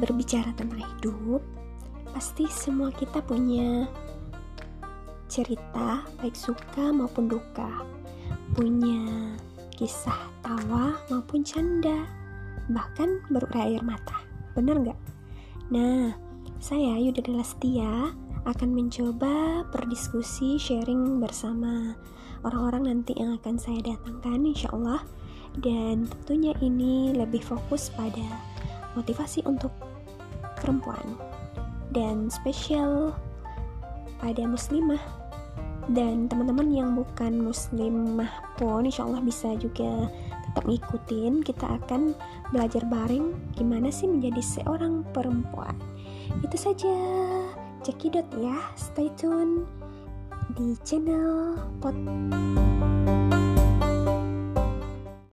berbicara tentang hidup, pasti semua kita punya cerita baik suka maupun duka, punya kisah tawa maupun canda, bahkan berurai air mata. Benar nggak? Nah, saya Yuda Delastia akan mencoba berdiskusi sharing bersama orang-orang nanti yang akan saya datangkan insya Allah dan tentunya ini lebih fokus pada motivasi untuk perempuan dan spesial pada muslimah dan teman-teman yang bukan muslimah pun insya Allah bisa juga tetap ngikutin. Kita akan belajar bareng gimana sih menjadi seorang perempuan. Itu saja cekidot ya. Stay tune di channel pot